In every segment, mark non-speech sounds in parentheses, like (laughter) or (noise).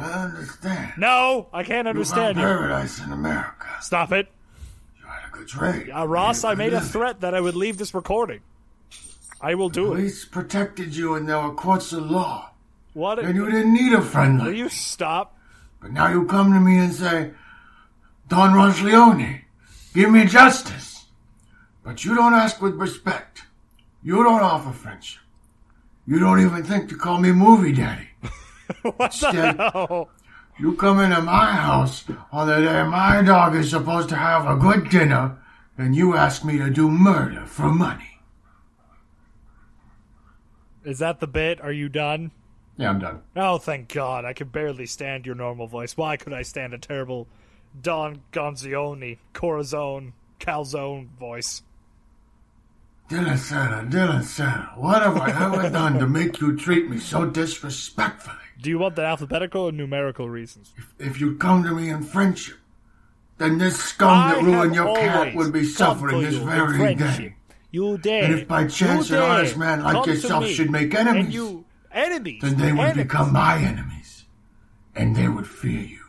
I understand. No, I can't You understand found you. paradise in America. Stop it. You had a good trade. Uh, Ross, I made a threat that I would leave this recording. I will do it. Police protected you and there were courts of law. What? And you didn't need a friend Will you stop? But now you come to me and say, Don Rosleone, give me justice. But you don't ask with respect. You don't offer friendship. You don't even think to call me movie daddy. (laughs) what the hell? you come into my house on the day my dog is supposed to have a good dinner, and you ask me to do murder for money. Is that the bit? Are you done? Yeah, I'm done. Oh, thank God. I could barely stand your normal voice. Why could I stand a terrible Don Gonzioni, Corazon, Calzone voice? Dylan Santa, Dylan Santa, what have I ever done to make you treat me so disrespectfully? Do you want the alphabetical or numerical reasons? If you come to me in friendship, then this scum I that ruined your cat would be suffering this very day. You dare. And if by chance an honest man like yourself should make enemies, you enemies. then they would enemies. become my enemies. And they would fear you.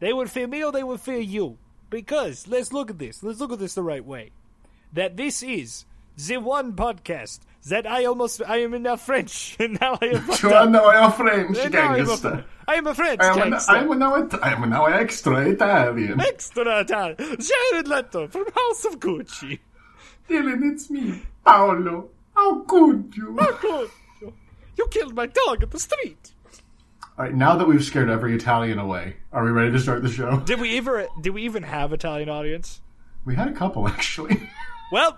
They would fear me or they would fear you. Because let's look at this. Let's look at this the right way. That this is the one podcast that I almost I am in a French (laughs) and now I am You are now a French I am a, gangster. I am a French I am, an. I am now a, I am now extra Italian. Extra Italian. Jared Leto from House of Gucci. Dylan, it's me, Paolo. How could you? How could you? You killed my dog at the street. All right, now that we've scared every Italian away, are we ready to start the show? Did we ever did we even have Italian audience? We had a couple, actually. (laughs) Well,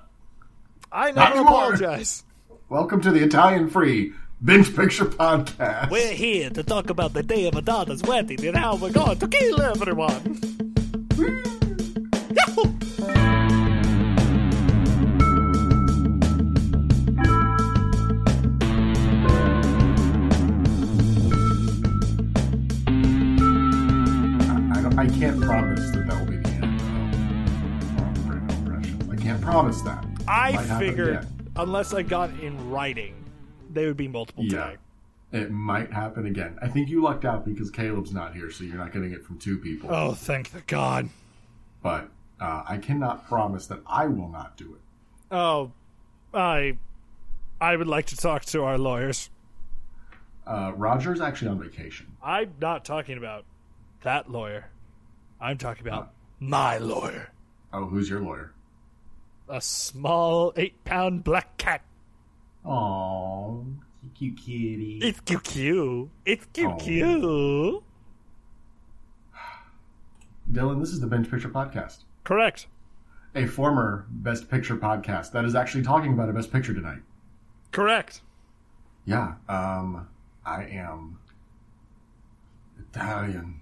I Not never anymore. apologize. Welcome to the Italian Free Binge Picture Podcast. We're here to talk about the day of a daughter's wedding and how we're going to kill everyone. Yahoo! I, I can't promise that that will be the end of Ronald Reagan impressions. I can't promise that. I figured again. unless I got in writing, they would be multiple Yeah. It might happen again. I think you lucked out because Caleb's not here, so you're not getting it from two people. Oh, thank the God. But uh, I cannot promise that I will not do it. Oh, I, I would like to talk to our lawyers. Uh, Roger's actually on vacation. I'm not talking about that lawyer. I'm talking about my lawyer. Oh, who's your lawyer? A small eight-pound black cat. Oh, cute kitty. It's cute, cute. It's cute, cute. Dylan, this is the Bench Picture Podcast, Correct. a former Best Picture podcast that is actually talking about a Best Picture tonight. Correct. Yeah, um, I am Italian.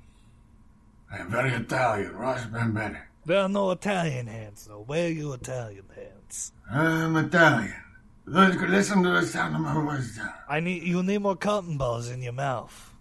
I am very Italian, Ross Bambini. There are no Italian hands, Where are your Italian hands. I'm Italian. Look, listen to the sound of my voice. I need you need more cotton balls in your mouth.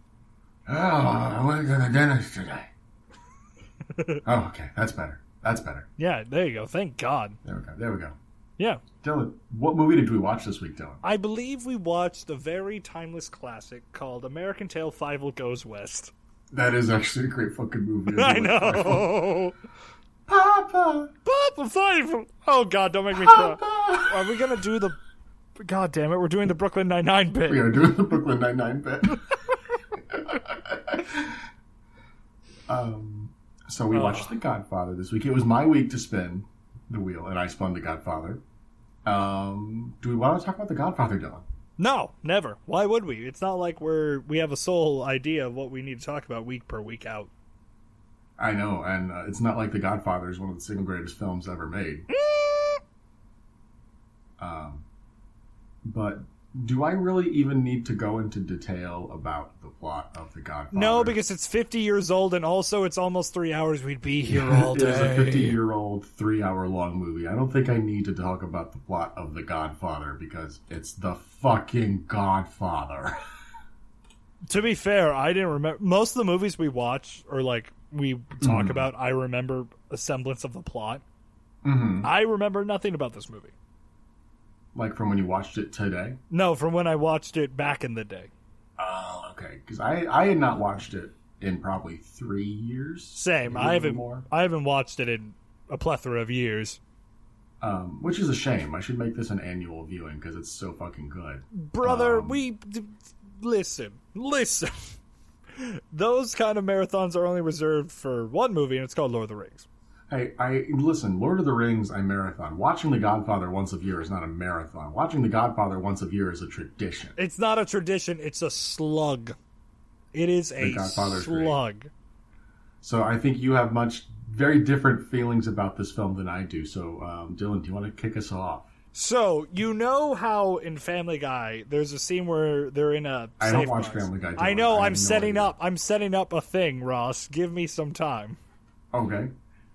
Oh, I went to the dentist today. (laughs) oh, okay, that's better. That's better. Yeah, there you go. Thank God. There we go. There we go. Yeah. Dylan, what movie did we watch this week, Dylan? I believe we watched a very timeless classic called American Tail Fievel Goes West. That is actually a great fucking movie. (laughs) I know. Papa, Papa Five. Oh God, don't make me cry. Are we gonna do the? God damn it, we're doing the Brooklyn Nine Nine bit. We are doing the Brooklyn Nine Nine bit. (laughs) um, so we watched The Godfather this week. It was my week to spin the wheel, and I spun The Godfather. Um, do we want to talk about The Godfather, Dylan? No, never. Why would we? It's not like we're we have a sole idea of what we need to talk about week per week out. I know, and uh, it's not like The Godfather is one of the single greatest films ever made. um, but do I really even need to go into detail about the plot of The Godfather? No, because it's 50 years old, and also it's almost three hours. We'd be here (laughs) all It is a day. 50 year old, three hour long movie. I don't think I need to talk about the plot of The Godfather because it's the fucking Godfather. (laughs) To be fair, I didn't remember most of the movies we watch or like we talk Mm-hmm. about. I remember a semblance of the plot. hmm I remember nothing about this movie. Like from when you watched it today? No, from when I watched it back in the day. Oh, okay. Because I, I had not watched it in probably three years. Same. I haven't. more. I haven't watched it in a plethora of years, Um, which is a shame. I should make this an annual viewing because it's so fucking good. brother. Um, we d- listen, listen. Those kind of marathons are only reserved for one movie, and it's called Lord of the Rings. Hey, I listen. Lord of the Rings, I marathon. Watching The Godfather once a year is not a marathon. Watching The Godfather once a year is a tradition. It's not a tradition; it's a slug. It is a Godfather's great. slug. So I think you have much very different feelings about this film than I do. So, um, Dylan, do you want to kick us off? So you know how in Family Guy there's a scene where they're in a. I don't watch house. Family Guy, I know. I I'm no setting idea. up. I'm setting up a thing, Ross. Give me some time. Okay.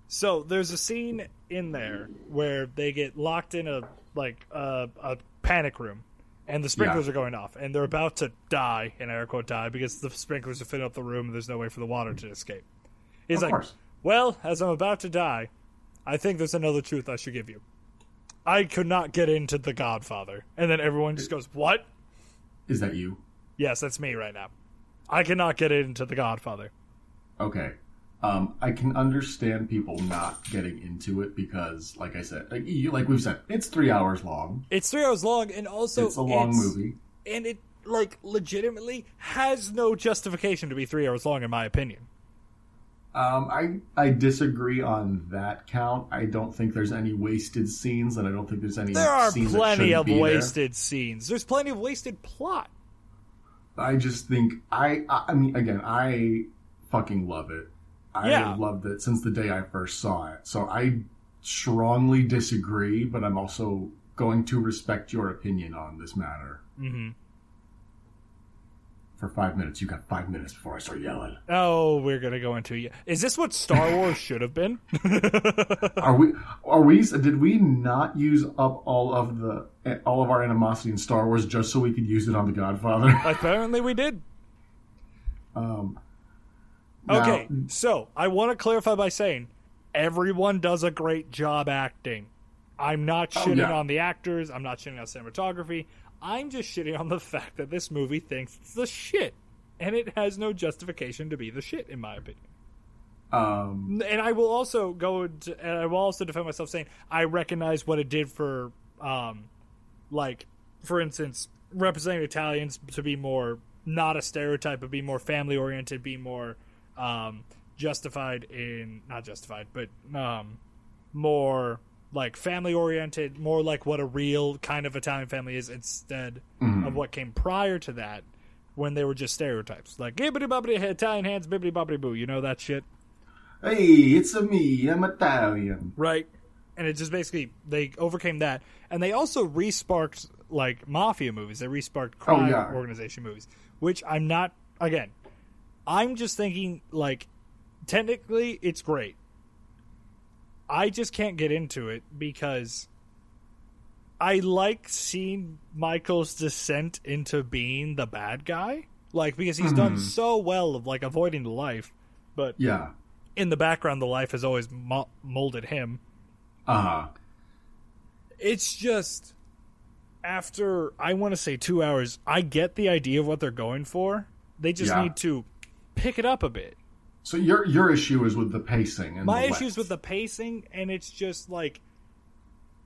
So there's a scene in there where they get locked in a like a, a panic room, and the sprinklers Yeah. are going off, and they're about to die, in air quote die, because the sprinklers are filling up the room, and there's no way for the water to escape. He's Of like, course. "Well, as I'm about to die, I think there's another truth I should give you. I could not get into The Godfather." And then everyone just goes, What? Is that you? Yes, that's me right now. I cannot get into The Godfather. Okay. Um, I can understand people not getting into it because, like I said, like, you, like we've said, it's three hours long. It's three hours long, and also it's a long it's- movie. and it like legitimately has no justification to be three hours long in my opinion Um, I I disagree on that count. I don't think there's any wasted scenes, and I don't think there's any. there are plenty of be there. wasted scenes there's plenty of wasted plot I just think I, I I mean again I fucking love it. I Yeah. have loved it since the day I first saw it. So I strongly disagree, but I'm also going to respect your opinion on this matter. hmm For five minutes, you got five minutes before I start yelling. oh we're gonna go into is this what star (laughs) wars should have been (laughs) Are we? Are we? Did we not use up all of the all of our animosity in Star Wars just so we could use it on The Godfather? (laughs) apparently we did Um, now- okay so i want to clarify by saying everyone does a great job acting i'm not shitting Oh, yeah. on the actors i'm not shitting on cinematography i'm just shitting on the fact that this movie thinks it's the shit and it has no justification to be the shit in my opinion. Um, and I will also go to, and I will also defend myself saying I recognize what it did for, um, like, for instance, representing Italians to be more not a stereotype, but be more family oriented, be more um, justified in not justified, but um, more like family oriented, more like what a real kind of Italian family is instead of mm-hmm. what came prior to that. When they were just stereotypes, like gibbity bobbity Italian hands, bibbity bobbity boo, you know that shit. hey, it's a me. I'm Italian. right and it just basically they overcame that and they also resparked like mafia movies they resparked oh, crime Oh, yeah. organization movies which i'm not again i'm just thinking like technically it's great i just can't get into it because i like seeing michael's descent into being the bad guy like because he's done so well of like avoiding the life but Yeah. in the background the life has always mo- molded him Uh huh. it's just after I want to say two hours, I get the idea of what they're going for. They just Yeah. need to pick it up a bit. So your your issue is with the pacing and My issues length. with the pacing, and it's just like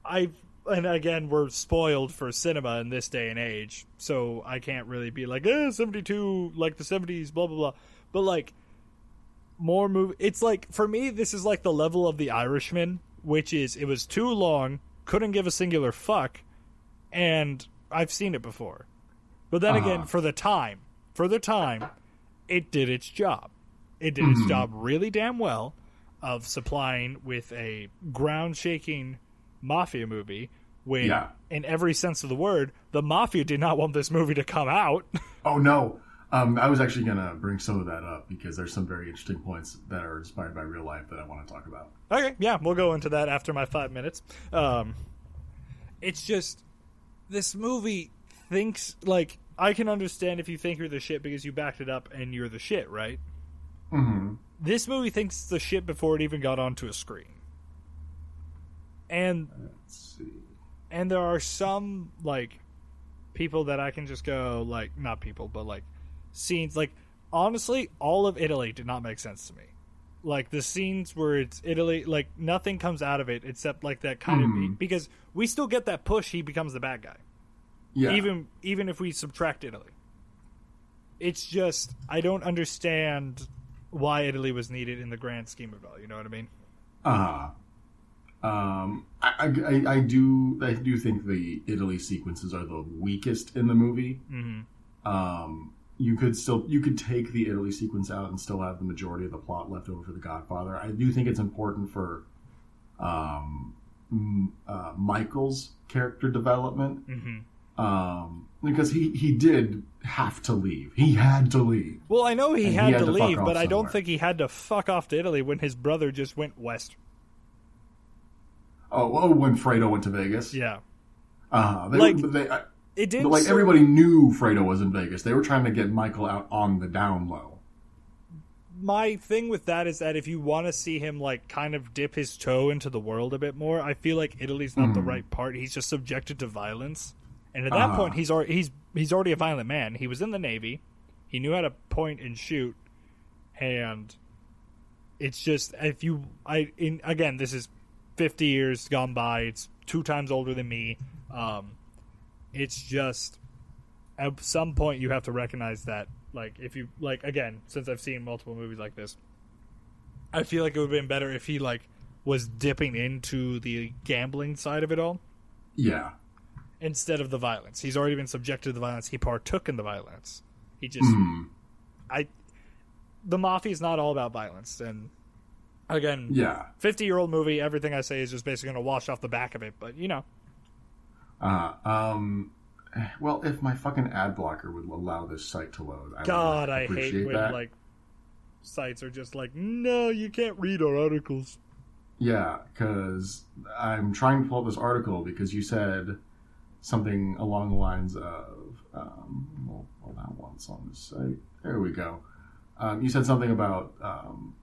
I and again we're spoiled for cinema in this day and age, so I can't really be like eh, seventy two like the seventies, blah blah blah. But like more movie, it's like for me this is like the level of The Irishman, which is it was too long, couldn't give a singular fuck, and I've seen it before. But then again, Uh-huh. for the time, for the time, it did its job. It did its job really damn well of supplying with a ground shaking mafia movie when Yeah. in every sense of the word, the mafia did not want this movie to come out. (laughs) Oh no. Um, I was actually gonna bring some of that up because there's some very interesting points that are inspired by real life that I want to talk about. Okay, yeah, we'll go into that after my five minutes. Um, it's just this movie thinks like I can understand if you think you're the shit because you backed it up and you're the shit, right? Mm-hmm. This movie thinks the shit before it even got onto a screen, and Let's see. and there are some like people that I can just go like not people, but like scenes like honestly, all of Italy did not make sense to me. Like the scenes where it's Italy, like nothing comes out of it except like that kind of because we still get that push. He becomes the bad guy, Yeah. even even if we subtract Italy. It's just I don't understand why Italy was needed in the grand scheme of it all. You know what I mean? Uh, um, I, I, I- do I do think the Italy sequences are the weakest in the movie. Mm-hmm. Um, you could still you could take the Italy sequence out and still have the majority of the plot left over for the Godfather. I do think it's important for um, uh, Michael's character development. Um, because he, he did have to leave. He had to leave. Well, I know he And he had had to to leave, but I don't think he had to fuck off to Italy when his brother just went west. Oh, oh when Fredo went to Vegas. Yeah, Uh, they, Like- they, I, it did. Like sort- everybody knew Fredo was in Vegas. They were trying to get Michael out on the down low. my thing with that is that if you want to see him like kind of dip his toe into the world a bit more, I feel like Italy's not the right part. He's just subjected to violence, and at that Ah. point, he's already he's he's already a violent man. He was in the navy, he knew how to point and shoot, and it's just if you I in again this is fifty years gone by. It's two times older than me. Um, it's just at some point you have to recognize that like if you like again since i've seen multiple movies like this i feel like it would have been better if he like was dipping into the gambling side of it all Yeah. Instead of the violence he's already been subjected to the violence he partook in the violence he just Hmm. i the mafia is not all about violence and again Yeah. 50 year old movie everything i say is just basically going to wash off the back of it but you know Uh, um. Well, if my fucking ad blocker would allow this site to load, I god i hate when that. like sites are just like no you can't read our articles Yeah, because I'm trying to pull up this article because you said something along the lines of, um, well, on once on this site. There we go. Um, you said something about, um,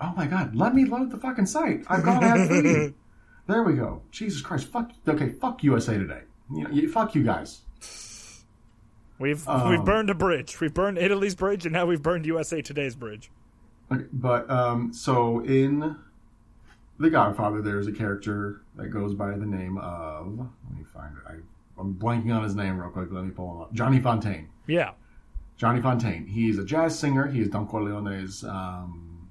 oh my god, let me load the fucking site. I've gone ad free. (laughs) there we go. Jesus Christ, fuck. Okay, fuck USA Today. You know, you, fuck you guys. We've Um, we've burned a bridge. We've burned Italy's bridge, and now we've burned USA Today's bridge. Okay, but um, so in The Godfather, there's a character that goes by the name of. Let me find it. I, I'm blanking on his name real quick. Let me pull him up. Johnny Fontaine. Yeah, Johnny Fontaine. He's a jazz singer. He is Don Corleone's um,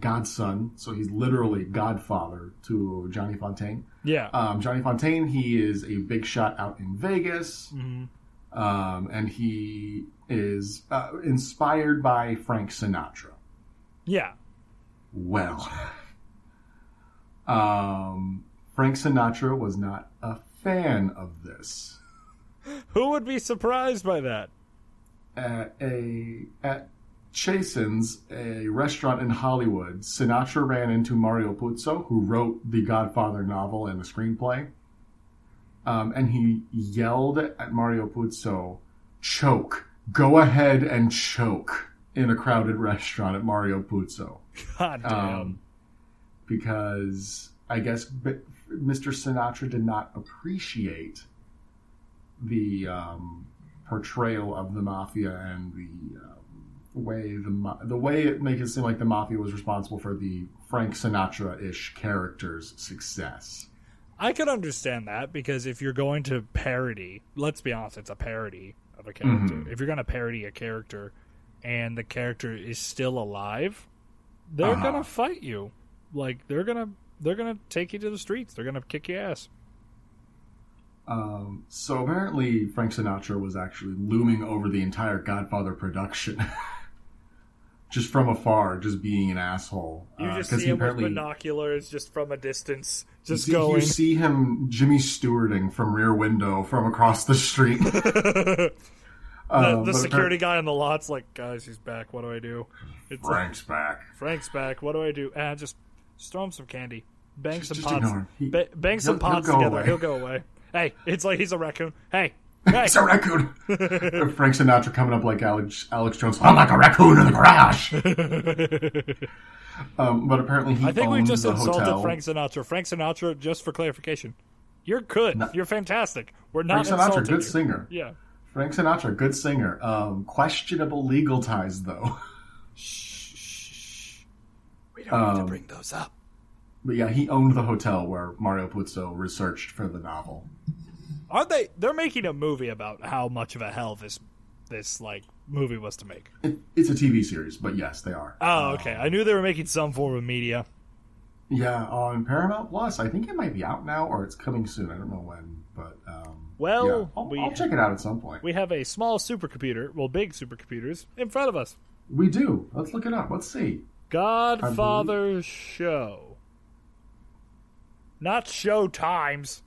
godson. So he's literally godfather to Johnny Fontaine. yeah. Um, Johnny Fontaine, he is a big shot out in Vegas. Um, and he is uh, inspired by Frank Sinatra. yeah. Well, (laughs) um, Frank Sinatra was not a fan of this. Who would be surprised by that? At a at Chasen's, a restaurant in Hollywood, Sinatra ran into Mario Puzo, who wrote the Godfather novel and the screenplay, um, and he yelled at Mario Puzo, "Choke! Go ahead and choke!" in a crowded restaurant at Mario Puzo. God damn. um, because I guess Mr. Sinatra did not appreciate the um, portrayal of the mafia and the um, way the the way it makes it seem like the mafia was responsible for the Frank Sinatra ish character's success. I could understand that because if you're going to parody, let's be honest, it's a parody of a character. Mm-hmm. If you're going to parody a character and the character is still alive, they're Uh-huh. going to fight you. Like they're going to they're going to take you to the streets. They're going to kick your ass. Um, so apparently, Frank Sinatra was actually looming over the entire Godfather production. (laughs) Just from afar, just being an asshole. You Uh, see he him with apparently- binoculars just from a distance, just See- going. You see him Jimmy Stewarding from Rear Window from across the street. (laughs) the, Um, the but security guy in the lot's like, guys, he's back. What do I do? It's like, Frank's back. Frank's back. What do I do? Ah, just, just throw him some candy. Bang some just pots. He- ba- bang some he'll- he'll pots together. away. He'll go away. Hey, it's like he's a raccoon. Hey, (laughs) hey. It's a raccoon. (laughs) Frank Sinatra coming up like Alex, Alex Jones. I'm like a raccoon in the garage. (laughs) um, but apparently he I think we just insulted hotel. Frank Sinatra. Frank Sinatra, just for clarification, you're good. you're fantastic. We're not Frank Sinatra, good you. singer. Yeah. Frank Sinatra, good singer. Um, questionable legal ties, though. We don't need to Um, bring those up. But yeah, he owned the hotel where Mario Puzo researched for the novel. Aren't they? They're making a movie about how much of a hell this this like movie was to make. It, it's a TV series, but yes, they are. Oh, Um, okay. I knew they were making some form of media. Yeah, on Paramount Plus. I think it might be out now or it's coming soon. I don't know when, but um, Well, yeah, I'll, we- I'll check it out at some point. We have a small supercomputer, well, big supercomputers, in front of us. We do. Let's look it up. Let's see. Godfather Show. Not show times.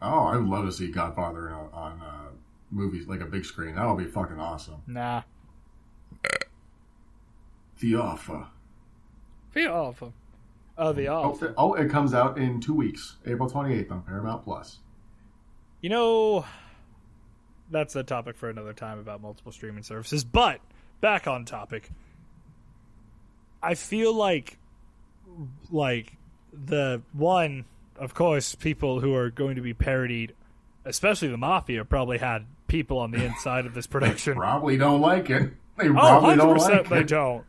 Oh, I would love to see Godfather on, on uh, movies like a big screen. That would be fucking awesome. Nah. The Offer. The Alpha. Oh, the Oh, oh, it comes out in two weeks, April twenty eighth on Paramount Plus. You know, that's a topic for another time about multiple streaming services. But back on topic, I feel like, like the one, of course, people who are going to be parodied, especially the mafia, probably had people on the inside of this (laughs) production. Probably don't like it. They Oh, probably 100% don't like they it. don't.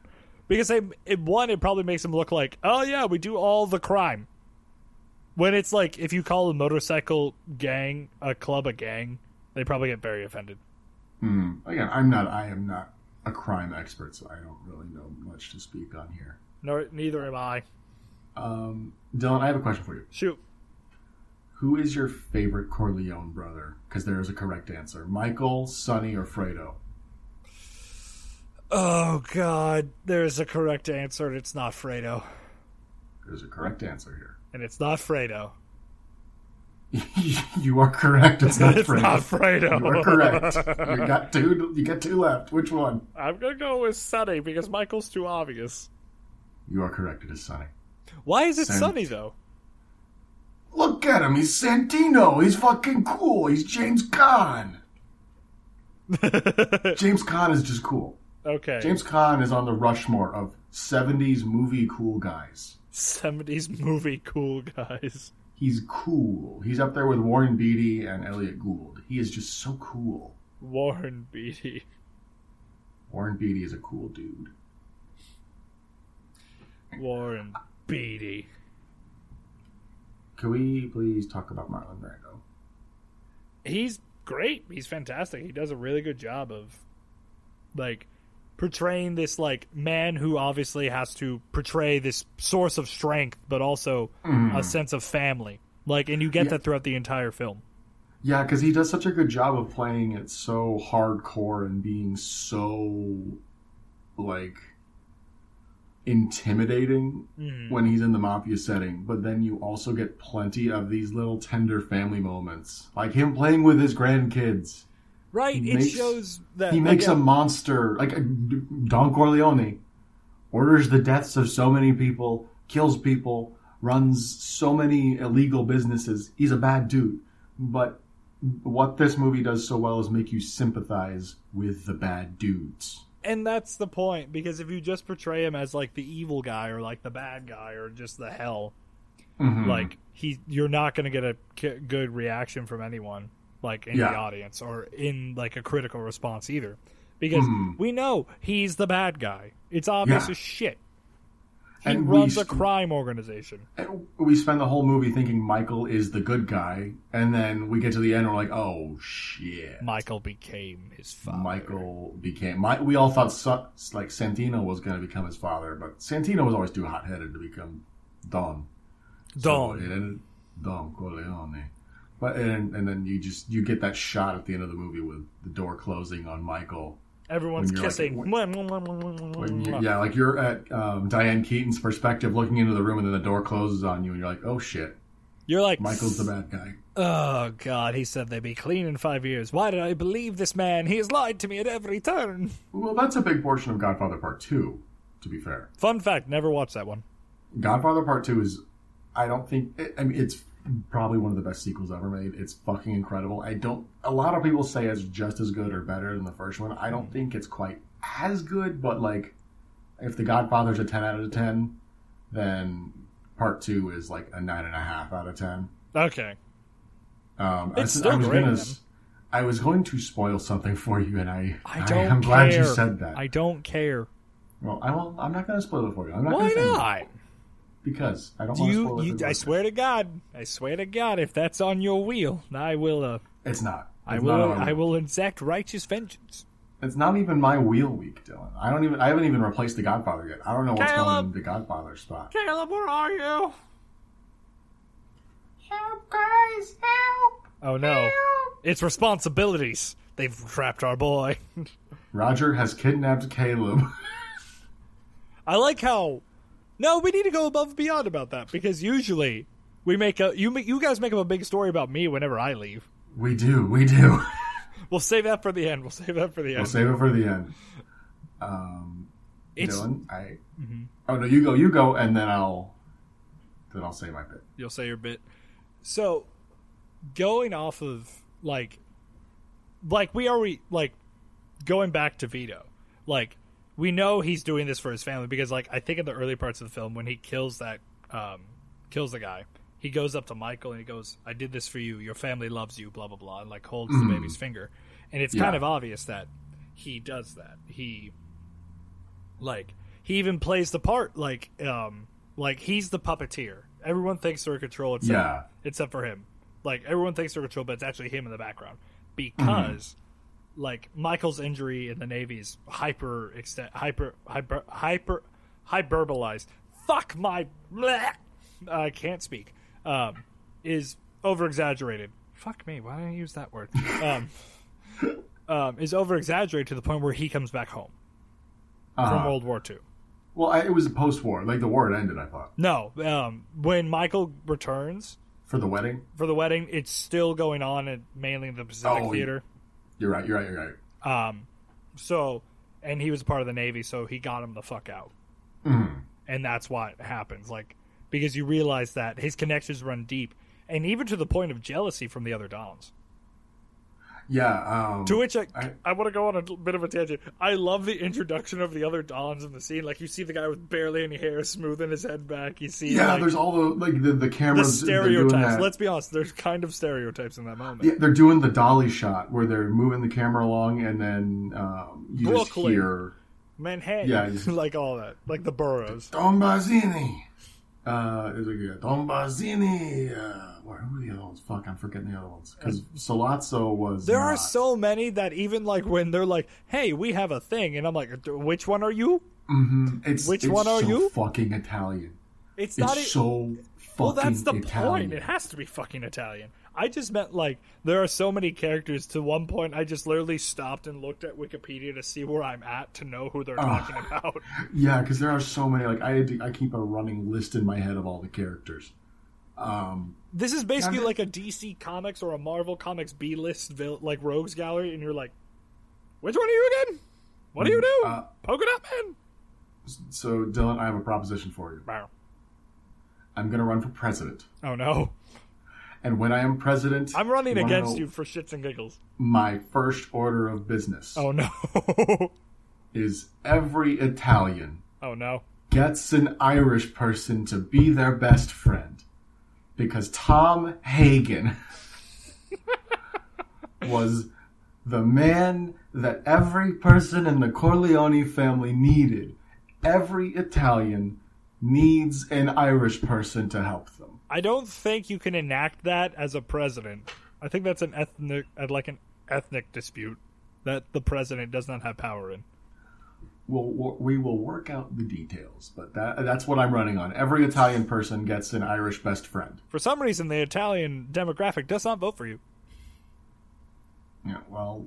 Because they, it, one, it probably makes them look like, oh yeah, we do all the crime. When it's like, if you call a motorcycle gang a club a gang, they probably get very offended. Hmm. Again, I'm not. I am not a crime expert, so I don't really know much to speak on here. Nor, neither am I. Um, Dylan, I have a question for you. Shoot. Who is your favorite Corleone brother? Because there is a correct answer: Michael, Sonny, or Fredo. Oh god, there's a correct answer, and it's not Fredo. There's a correct answer here. And it's not Fredo. (laughs) you are correct. It's not it's Fredo. not Fredo. You are correct. You got two. You got two left. Which one? I'm gonna go with Sunny because Michael's too obvious. You are correct. It is Sonny. Why is it Sant- Sunny though? Look at him. He's Santino. He's fucking cool. He's James Caan. (laughs) James Caan is just cool. Okay. James Caan is on the Rushmore of 70s movie cool guys. 70s movie cool guys. He's cool. He's up there with Warren Beatty and Elliott Gould. He is just so cool. Warren Beatty. Warren Beatty is a cool dude. Warren Beatty. Can we please talk about Marlon Brando? He's great. He's fantastic. He does a really good job of like portraying this like man who obviously has to portray this source of strength but also a mm-hmm. sense of family. Like and you get Yeah. that throughout the entire film. Yeah, because he does such a good job of playing it so hardcore and being so like intimidating mm. when he's in the mafia setting. But then you also get plenty of these little tender family moments, like him playing with his grandkids. Right? He it makes- shows that He makes like, a monster like Don Corleone orders the deaths of so many people, kills people, runs so many illegal businesses. He's a bad dude. But what this movie does so well is make you sympathize with the bad dudes. and that's the point because if you just portray him as like the evil guy or like the bad guy or just the hell Mhm. like he you're not going to get a good reaction from anyone like in the audience or in like a critical response either because Mhm. we know he's the bad guy it's obvious Yeah. as shit he And runs a crime organization we spend the whole movie thinking Michael is the good guy, and then we get to the end and we're like, oh shit. michael became his father Michael became. My, we all thought like Santino was going to become his father, but Santino was always too hot headed to become Don. Don. So it ended Don Corleone. But and and then you just you get that shot at the end of the movie with the door closing on Michael. everyone's like- kissing When you, yeah, like you're at um, Diane Keaton's perspective, looking into the room, and then the door closes on you, and you're like, "Oh shit, you're like Michael's the bad guy." Oh God, he said they'd be clean in five years. Why did I believe this man? He has lied to me at every turn. Well, that's a big portion of Godfather Part Two. To be fair, Fun fact: never watched that one. Godfather Part Two is, I don't think, I mean, it's probably one of the best sequels ever made. It's fucking incredible. I don't. A lot of people say it's just as good or better than the first one. I don't think it's quite as good, but like, if the Godfather's a ten out of ten, then Part Two is like a nine and a half out of ten. Okay, Um, It's I, still I was great, gonna. I was going to spoil something (laughs) for you, and I, I don't I, am glad you said that. I don't care. well, I won't. I'm not going to spoil it for you. I'm not Why not? Anything, Because I don't Do want to you, spoil you I swear to God, I swear to God, if that's on your wheel, I will. Uh, It's not. I will. not I will exact righteous vengeance. It's not even my wheel week, Dylan. I don't even. I haven't even replaced the Godfather yet. I don't know what's Caleb! going in the Godfather spot. Caleb, where are you? Help, guys, help! Oh no, it's responsibilities. They've trapped our boy. (laughs) Roger has kidnapped Caleb. I like how. No, we need to go above and beyond about that because usually we make a you you guys make up a big story about me whenever I leave. we do. We do. (laughs) We'll save that for the end. We'll save that for the end. we'll save it for the end. Um, It's Dylan, I. Oh no, you go. You go, and then I'll. Then I'll say my bit. you'll say your bit. So, going off of like, like we already like going back to Vito, like we know he's doing this for his family because like I think in the early parts of the film when he kills that um kills the guy, he goes up to Michael and he goes, "I did this for you. Your family loves you." Blah blah blah, and like holds the baby's finger, and it's kind of obvious that he does that. He like he even plays the part like um like he's the puppeteer. Everyone thinks they're in control except Yeah. except for him. Like everyone thinks they're in control, but it's actually him in the background because like Michael's injury in the Navy is hyper extent hyper hyper hyper hyperbolized. Fuck my bleh, I can't speak. Um, is over exaggerated. Fuck me. Why didn't I use that word? (laughs) Um, um, is over exaggerated to the point where he comes back home from Uh-huh. World War II. Well, I, it was a post-war. Like the war had ended. I thought No, um, when Michael returns for the wedding. for the wedding, it's still going on at mainly the Pacific Oh, Theater. You're right. You're right. You're right. Um, so, and he was part of the Navy, so he got him the fuck out, Mm. and that's what happens. Like because you realize that his connections run deep, and even to the point of jealousy from the other Dons. Yeah. Um, To which I, I- I, want to go on a bit of a tangent. I love the introduction of the other Dons in the scene. Like you see the guy with barely any hair smoothing his head back. You see yeah, like, there's all the like the, the the cameras. they're stereotypes. Let's be honest. There's kind of stereotypes in that moment. Yeah, they're doing the dolly shot where they're moving the camera along, and then um, you just hear Manhattan, Yeah, (laughs) just- like all that, like the boroughs. Don Barzini. Uh, is it good? Don Barzini. Uh, who are the other ones? Fuck, I'm forgetting the other ones. Because Sollozzo was. There are so many that even like when they're like, "Hey, we have a thing," and I'm like, "Which one are you?" Mhm. It's, Which it's one are so you? Fucking Italian. It's It's not. so fucking well, that's the Italian. point. It has to be fucking Italian. I just meant like there are so many characters. To one point, I just literally stopped and looked at Wikipedia to see where I'm at to know who they're talking about. (laughs) Yeah, because there are so many. Like I, to, I keep a running list in my head of all the characters. Um, This is basically like a DC Comics or a Marvel Comics B list vil- like rogues gallery, and you're like, "Which one are you again? What do you do? Uh, Polka dot man." so Dylan, I have a proposition for you. Wow. I'm going to run for president, Oh no, and when I am president, I'm running against you for shits and giggles. My first order of business Oh no. (laughs) is every Italian oh no. gets an Irish person to be their best friend because Tom Hagen (laughs) was the man that every person in the Corleone family needed. Every Italian needs an Irish person to help them. I don't think you can enact that as a president. I think that's an ethnic, like an ethnic dispute that the president does not have power in. We'll, we will work out the details, but that, that's what I'm running on. Every Italian person gets an Irish best friend. For some reason, the Italian demographic does not vote for you. Yeah, well,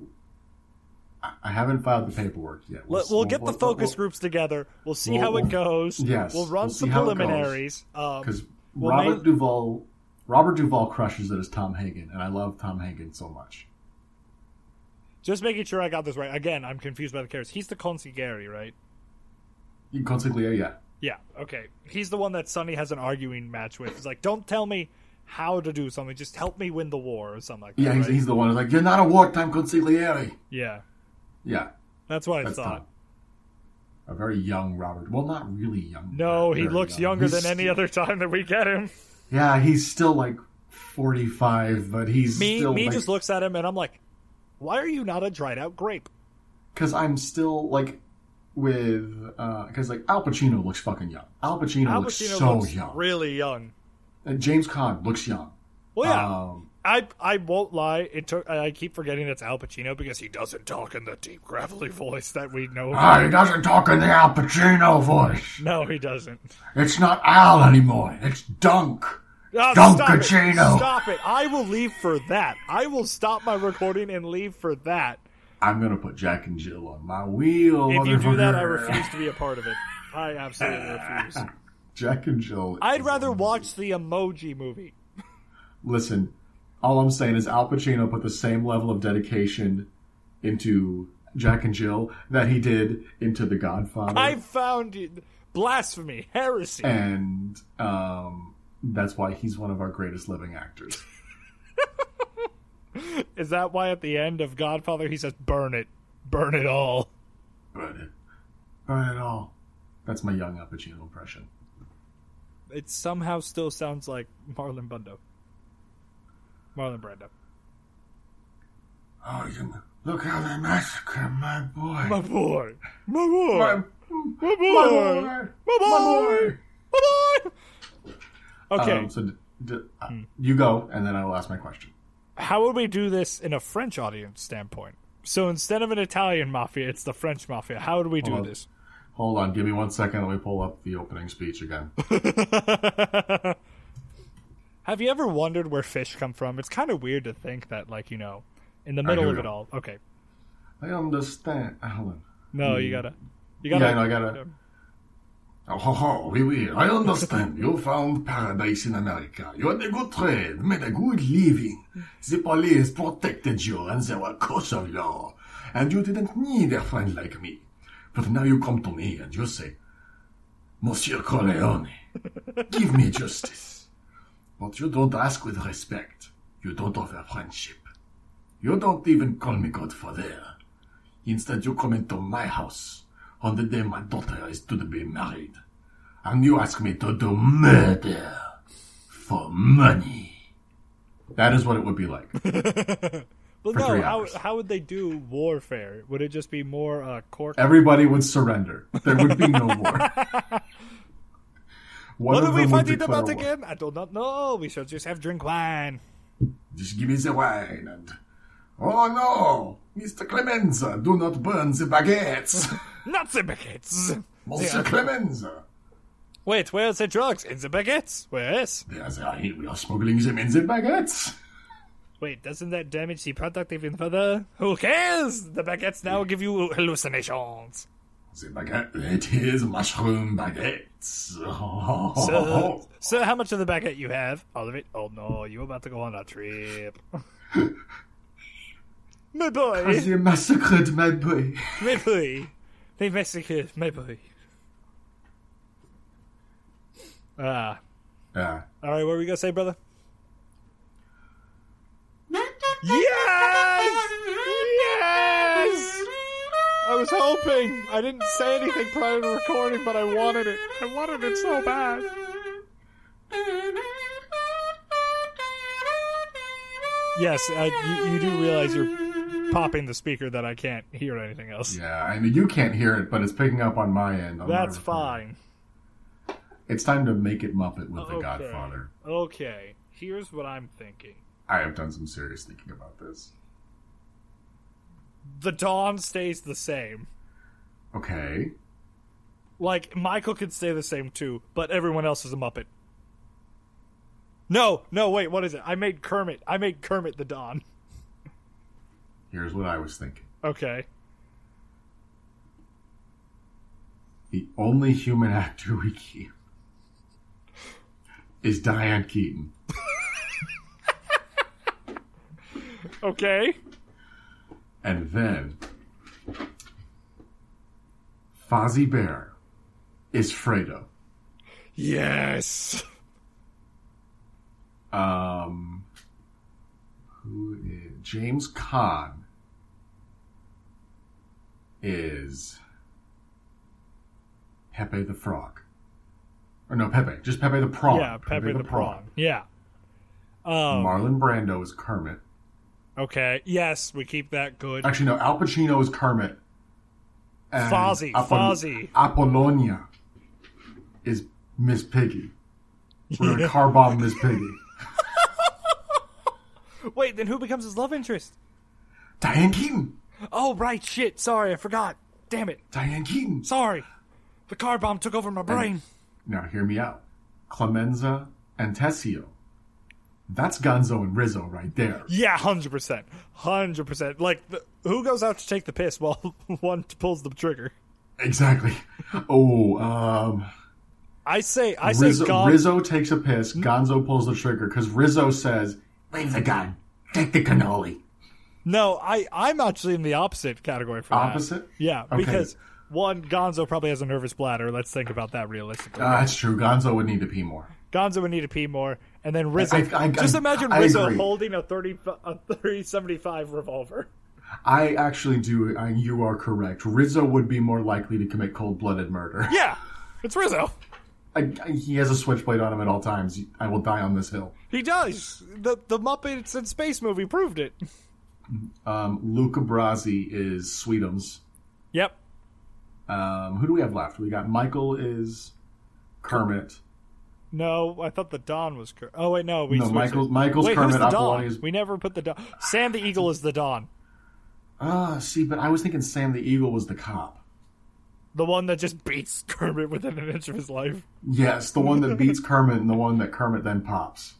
I- haven't filed the paperwork yet. Let, we'll get the focus groups together. We'll see we'll- how it goes. yes, we'll run we'll some preliminaries. Um, because Well, Robert main- Duvall, Robert Duvall crushes it as Tom Hagen, and I love Tom Hagen so much. Just making sure I got this right. Again, I'm confused by the characters. He's the consigliere, right? Consigliere, yeah, Yeah. Okay. He's the one that Sonny has an arguing match with. He's like, "Don't tell me how to do something. Just help me win the war or something like that." yeah, he's, right? he's the one who's like, "You're not a wartime consigliere." yeah. Yeah, That's what I that's thought. Tom. A very young Robert. Well, not really young. No, he looks young. younger He's than any still- other time that we get him. Yeah, he's still like forty-five, but he's Me, still me like, just looks at him and I'm like, Why are you not a dried out grape? Because I'm still like with because like Al Pacino looks fucking young. Al Pacino, Al looks so looks young. really young. And James Caan looks young. Well, yeah, Um, I I won't lie. It took. I keep forgetting that's Al Pacino because he doesn't talk in the deep gravelly voice that we know. Ah, he doesn't talk in the Al Pacino voice. no, he doesn't. It's not Al anymore. It's Dunk. Ah, Don't, stop it. Pacino. Stop it! I will leave for that. I will stop my recording and leave for that. I'm gonna put Jack and Jill on my wheel. If you do that, I refuse to be a part of it. I absolutely refuse. (laughs) Jack and Jill. I'd rather amazing. watch the Emoji Movie. Listen, all I'm saying is Al Pacino put the same level of dedication into Jack and Jill that he did into The Godfather. I found it blasphemy, heresy. and um, that's why he's one of our greatest living actors. (laughs) Is that why at the end of Godfather he says, "Burn it, burn it all"? Burn it. Burn it all. That's my young Al Pacino impression. It somehow still sounds like Marlon Brando. Marlon Brando. Oh, you look how they massacre my boy. My boy, my boy, My, my boy, my my boy. boy, my boy. Okay, Um, so d- d- uh, you go, and then I will ask my question. how would we do this in a French audience standpoint? So instead of an Italian mafia, it's the French mafia. How would we do Hold this? Hold on, give me one second. Let me pull up the opening speech again. (laughs) Have you ever wondered where fish come from? It's kind of weird to think that, like, you know, in the middle here of it go. all. Okay. I understand, Alan. No, you gotta. You gotta. Yeah, no, I gotta. Oh, ho, oui, oui, I understand. You found paradise in America. You had a good trade, made a good living. The police protected you, and they were course of law. And you didn't need a friend like me. But now you come to me and you say, Monsieur Corleone, give me justice. But you don't ask with respect. You don't offer friendship. You don't even call me Godfather. Instead, you come into my house on the day my daughter is to be married. And you ask me to do murder for money. That is what it would be like. (laughs) Well, no. How how would they do warfare? Would it just be more uh, cork? Everybody would surrender. There would be no war. (laughs) What are we fighting about war. again? I do not know. We shall just have drink wine. Just give me the wine and. Oh no! Mr. Clemenza, do not burn the baguettes! (laughs) Not the baguettes. Monsieur Clemenza! Wait, where's the drugs? In the baguettes? Where's? There they are here. We are smuggling them in the baguettes. Wait, doesn't that damage the product even further? Who cares? The baguettes now give you hallucinations. The baguette, it is mushroom baguettes. (laughs) Sir, sir, how much of the baguette you have? All of it? Oh no, you're about to go on a trip. (laughs) my boy, They massacred my boy. my boy. They massacred my boy. Ah. Yeah. Alright, what were we gonna say, brother? Yes! Yes! I was hoping. I didn't say anything prior to recording, but I wanted it. I wanted it so bad. Yes, uh, you, you do realize you're (laughs) popping the speaker that I can't hear anything else. Yeah. I mean, you can't hear it, but it's picking up on my end. on That's recording. fine. It's time to make it Muppet with The Godfather. Okay, here's what I'm thinking. I have done some serious thinking about this. The Don stays the same. Okay. Like Michael could stay the same too, but everyone else is a Muppet. No, no, wait, what is it? I made Kermit. I made Kermit the Don. Here's what I was thinking. Okay. The only human actor we keep is Diane Keaton. (laughs) Okay. And then Fozzie Bear is Fredo. Yes. Um, who is James Caan is Pepe the Frog. Or no, Pepe, just Pepe the Prawn. Yeah, Pepe, the, prawn. Yeah. Um, Marlon Brando is Kermit. Okay. Yes, we keep that good. Actually, no. Al Pacino is Kermit. And Fozzie, Fozzie. Apollonia is Miss Piggy. We're gonna (laughs) car bomb Miss Piggy. (laughs) Wait, then who becomes his love interest? Diane Keaton. Oh, right. Shit. Sorry, I forgot. Damn it. Diane Keaton. Sorry. The car bomb took over my brain. Now, hear me out. Clemenza and Tessio. That's Gonzo and Rizzo right there. Yeah, hundred percent, hundred percent. Like, the, who goes out to take the piss while (laughs) one pulls the trigger? Exactly. Oh, um, I say, I say, Rizzo, Gon- Rizzo takes a piss. Gonzo pulls the trigger because Rizzo says, "Leave the gun, take the cannoli." No, I, I'm actually in the opposite category for that. Opposite? Yeah, Okay. because one, Gonzo probably has a nervous bladder. Let's think about that realistically. Uh, that's true. Gonzo would need to pee more. Gonzo would need to pee more, and then Rizzo. I- I- just I- imagine Rizzo holding a thirty a thirty seventy five revolver. I actually do. I, you are correct. Rizzo would be more likely to commit cold-blooded murder. (laughs) Yeah, it's Rizzo. I, I- he has a switchblade on him at all times. I will die on this hill. He does. The the Muppets in Space movie proved it. Um, Luca Brasi is Sweetums. Yep. Um, who do we have left? We got Michael is Kermit. No, I thought the Don was. Cur- oh wait, no, we No, Michael- it. Michael's wait, Kermit, Who's the Don? We never put the Don. Sam the Eagle is the Don, Ah, see, but I was thinking Sam the Eagle was the cop. the one that just beats (laughs) Kermit within an inch of his life. Yes, the one that beats Kermit and the one that Kermit then pops.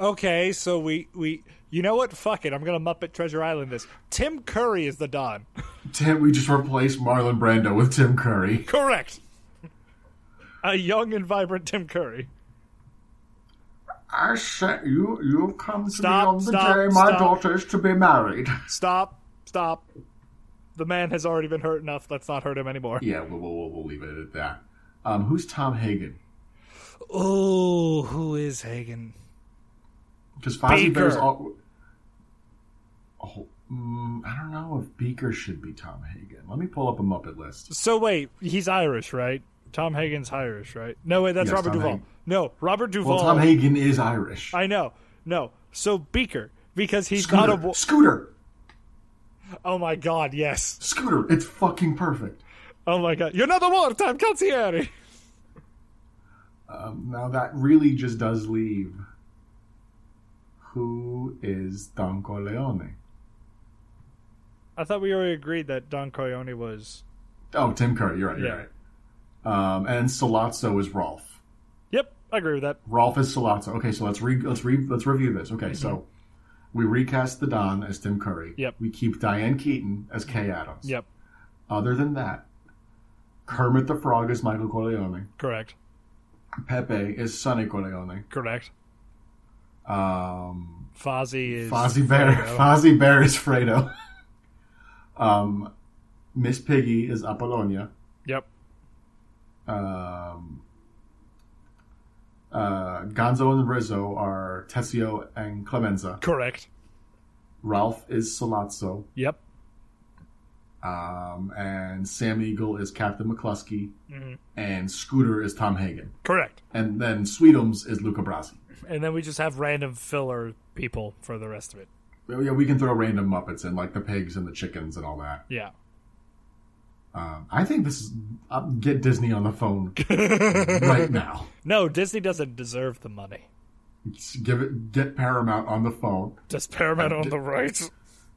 Okay, so we we you know what? Fuck it, I'm gonna Muppet Treasure Island this. Tim Curry is the Don. (laughs) Tim, we just replaced Marlon Brando with Tim Curry. Correct. A young and vibrant Tim Curry. I said you you've come to Stop, me on the stop, day my stop. daughter is to be married. Stop, stop. The man has already been hurt enough. Let's not hurt him anymore. Yeah, we'll, we'll, we'll leave it at that. Um, who's Tom Hagen? Oh, who is Hagen? Because Fozzie. Bear's all. Oh, mm, I don't know if Beaker should be Tom Hagen. Let me pull up a Muppet list. So wait, he's Irish, right? Tom Hagen's Irish, right? No, wait, that's Yes, Robert Tom Duvall. Hagen. No, Robert Duvall. Well, Tom Hagen is Irish. I know. No. So Beaker, because he's Scooter, not a. wo- Scooter, Oh my god, yes. Scooter. It's fucking perfect. Oh my god. You're not a wartime consigliere. Um, now that really just does leave. Who is Don Corleone? I thought we already agreed that Don Corleone was. Oh, Tim Curry. You're right. You're Yeah. right. Um, and Sollozzo is Rolf. Yep, I agree with that. Rolf is Sollozzo. Okay, so let's re- let's re- let's review this. Okay, so we recast the Don as Tim Curry. Yep. We keep Diane Keaton as Kay Adams. Yep, Other than that, Kermit the Frog is Michael Corleone. correct. Pepe is Sonny Corleone. Correct. Um, Fozzie is. Fozzie Bear. Fredo. Fozzie Bear is Fredo. (laughs) um, Miss Piggy is Apollonia. Yep. Um, uh, Gonzo and Rizzo are Tessio and Clemenza. Correct. Rolf is Sollozzo. Yep. Um, and Sam Eagle is Captain McCluskey. Mm-hmm. And Scooter is Tom Hagen. Correct. And then Sweetums is Luca Brasi. And then we just have random filler people for the rest of it. Yeah, we can throw random Muppets in, like the pigs and the chickens and all that. Yeah. Um, I think this is uh, get Disney on the phone (laughs) right now. No, Disney doesn't deserve the money. Just give it, get Paramount on the phone. Does Paramount own the rights?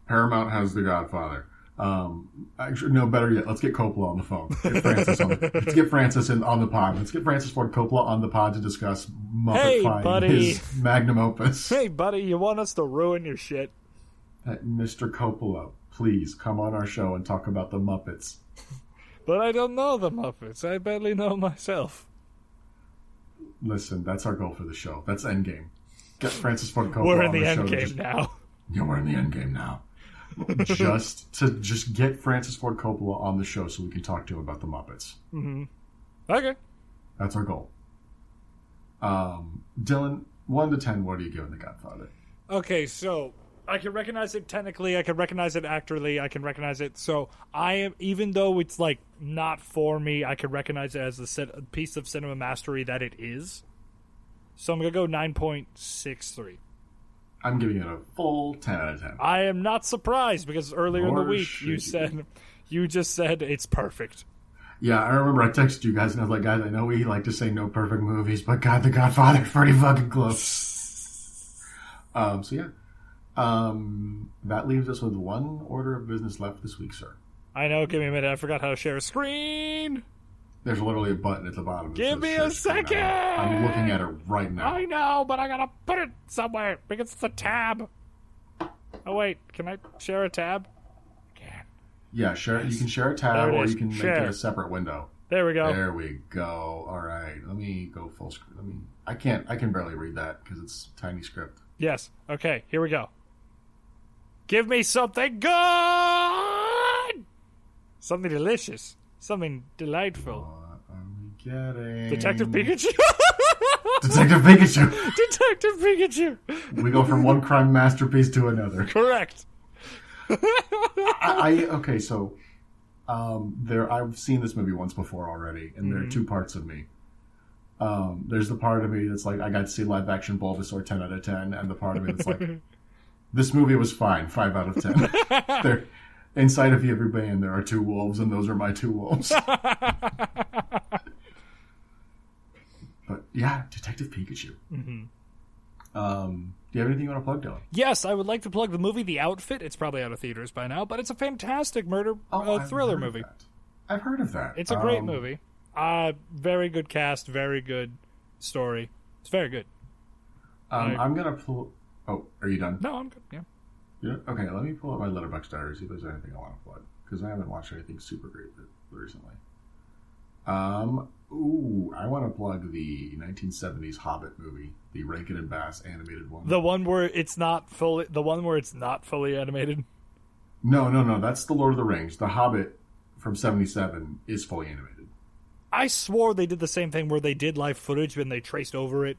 Paramount has The Godfather. Um, actually, no, better yet, let's get Coppola on the phone. Get Francis on the, let's get Francis in, on the pod. Let's get Francis Ford Coppola on the pod to discuss Hey, Muppet buddy. his magnum opus. Hey, buddy, you want us to ruin your shit? Uh, Mr. Coppola, please come on our show and talk about the Muppets. But I don't know the Muppets. I barely know myself. Listen, that's our goal for the show. That's Endgame. Get Francis Ford Coppola We're in on the the show end to game just- now. Yeah, we're in the end game now. Just to just get Francis Ford Coppola on the show so we can talk to him about the Muppets. Mm-hmm. Okay. That's our goal. Um, Dylan, one to ten, what are you giving The Godfather? Okay, so I can recognize it technically. I can recognize it actorly. I can recognize it. So I am, even though it's like not for me, I can recognize it as the a piece of cinema mastery that it is. So I'm gonna go nine point six three. I'm giving it a full 10 out of 10. I am not surprised because earlier in the week you you. said you just said it's perfect. Yeah, I remember I texted you guys and I was like, guys, I know we like to say no perfect movies, but God, The Godfather's pretty fucking close. (laughs) um, so yeah. Um, that leaves us with one order of business left this week, sir. I know. Give me a minute. I forgot how to share a screen. There's literally a button at the bottom. Give me a second! I'm looking at it right now. I know, but I gotta put it somewhere because it's a tab. Oh wait, can I share a tab? I can. Yeah, share. You can share a tab, or you can make it a separate window. There we go. There we go. All right, let me go full screen. Let me. I can't. I can barely read that because it's tiny script. Yes. Okay, here we go. Give me something good! Something delicious. Something delightful. What are we getting? Detective Pikachu! (laughs) Detective Pikachu. (laughs) Detective Pikachu! we go from one crime masterpiece to another. Correct. (laughs) I, I okay, so um, there I've seen this movie once before already, and there are two parts of me. Um, there's the part of me that's like I got to see live action Bulbasaur ten out of ten, and the part of me that's like this movie was fine, five out of ten. there, inside of every band there are two wolves, and those are my two wolves. (laughs) but yeah, Detective Pikachu. Um, do you have anything you want to plug, Dylan? Yes, I would like to plug the movie The Outfit. It's probably out of theaters by now, but it's a fantastic murder uh, Oh, I've thriller movie. I've heard of that. It's a great Um, movie. Uh, very good cast, very good story. It's very good. Um, I- I'm gonna pull. Oh, are you done? No, I'm good. Yeah. Yeah. Okay, let me pull up my Letterboxd diary see if there's anything I want to plug because I haven't watched anything super great recently. Um. Ooh, I want to plug the 1970s Hobbit movie, the Rankin and Bass animated one. The one where it's not fully, the one where it's not fully animated. no, no, no. That's the Lord of the Rings. The Hobbit from '77 is fully animated. I swore they did the same thing where they did live footage and they traced over it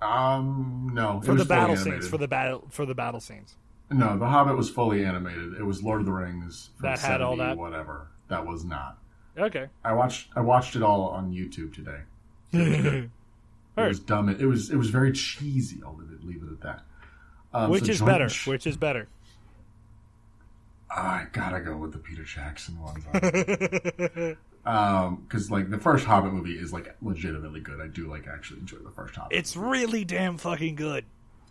Um, no, for the battle scenes. For the battle for the battle scenes. No, The Hobbit was fully animated. It was Lord of the Rings That had all that? whatever. That was not. Okay. I watched I watched it all on YouTube today. (laughs) It was dumb. It, was it was very cheesy. I'll leave it, leave it at that. Um, Which so is better? Which is better? I gotta go with the Peter Jackson ones. (laughs) um, because like the first Hobbit movie is like legitimately good. I do like actually enjoy the first Hobbit, It's really damn fucking good.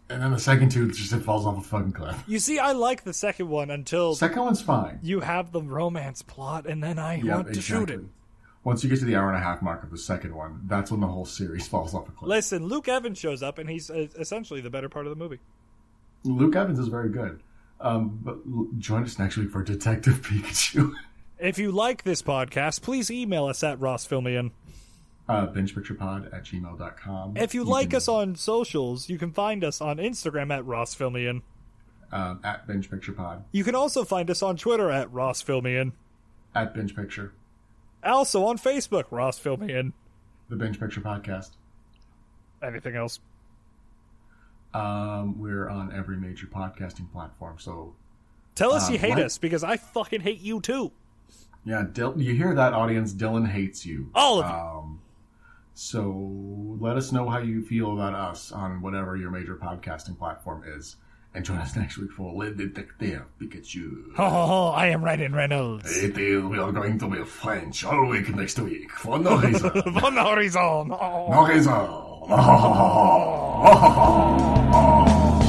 And then the second two just it falls off a fucking cliff. You see, I like the second one until Second one's fine. you have the romance plot, and then I Yeah, want to shoot it. Once you get to the hour and a half mark of the second one, that's when the whole series (laughs) falls off a cliff. Listen, Luke Evans shows up, and he's uh, essentially the better part of the movie. Luke Evans is very good. Um, but join us next week for Detective Pikachu. (laughs) If you like this podcast, please email us at rossfilmian. Uh, bingepicturepod at gmail.com. If you, like can, us on socials, you can find us on Instagram at rossfilmian. um, at bingepicturepod, You can also find us on Twitter at rossfilmian. at bingepicture, Also on Facebook, rossfilmian. the Binge Picture Podcast. Anything else? Um, we're on every major podcasting platform. So, Tell us Uh, you hate like- us because I fucking hate you too. yeah, Dil- you hear that, audience? Dylan hates you. All of you. Um, so let us know how you feel about us on whatever your major podcasting platform is. And join us (laughs) next week for Le Detective Pikachu. Ho ho ho! I am Ryan Reynolds. It is, we are going to be French all week next week for no reason. (laughs) For no reason. no reason. (laughs)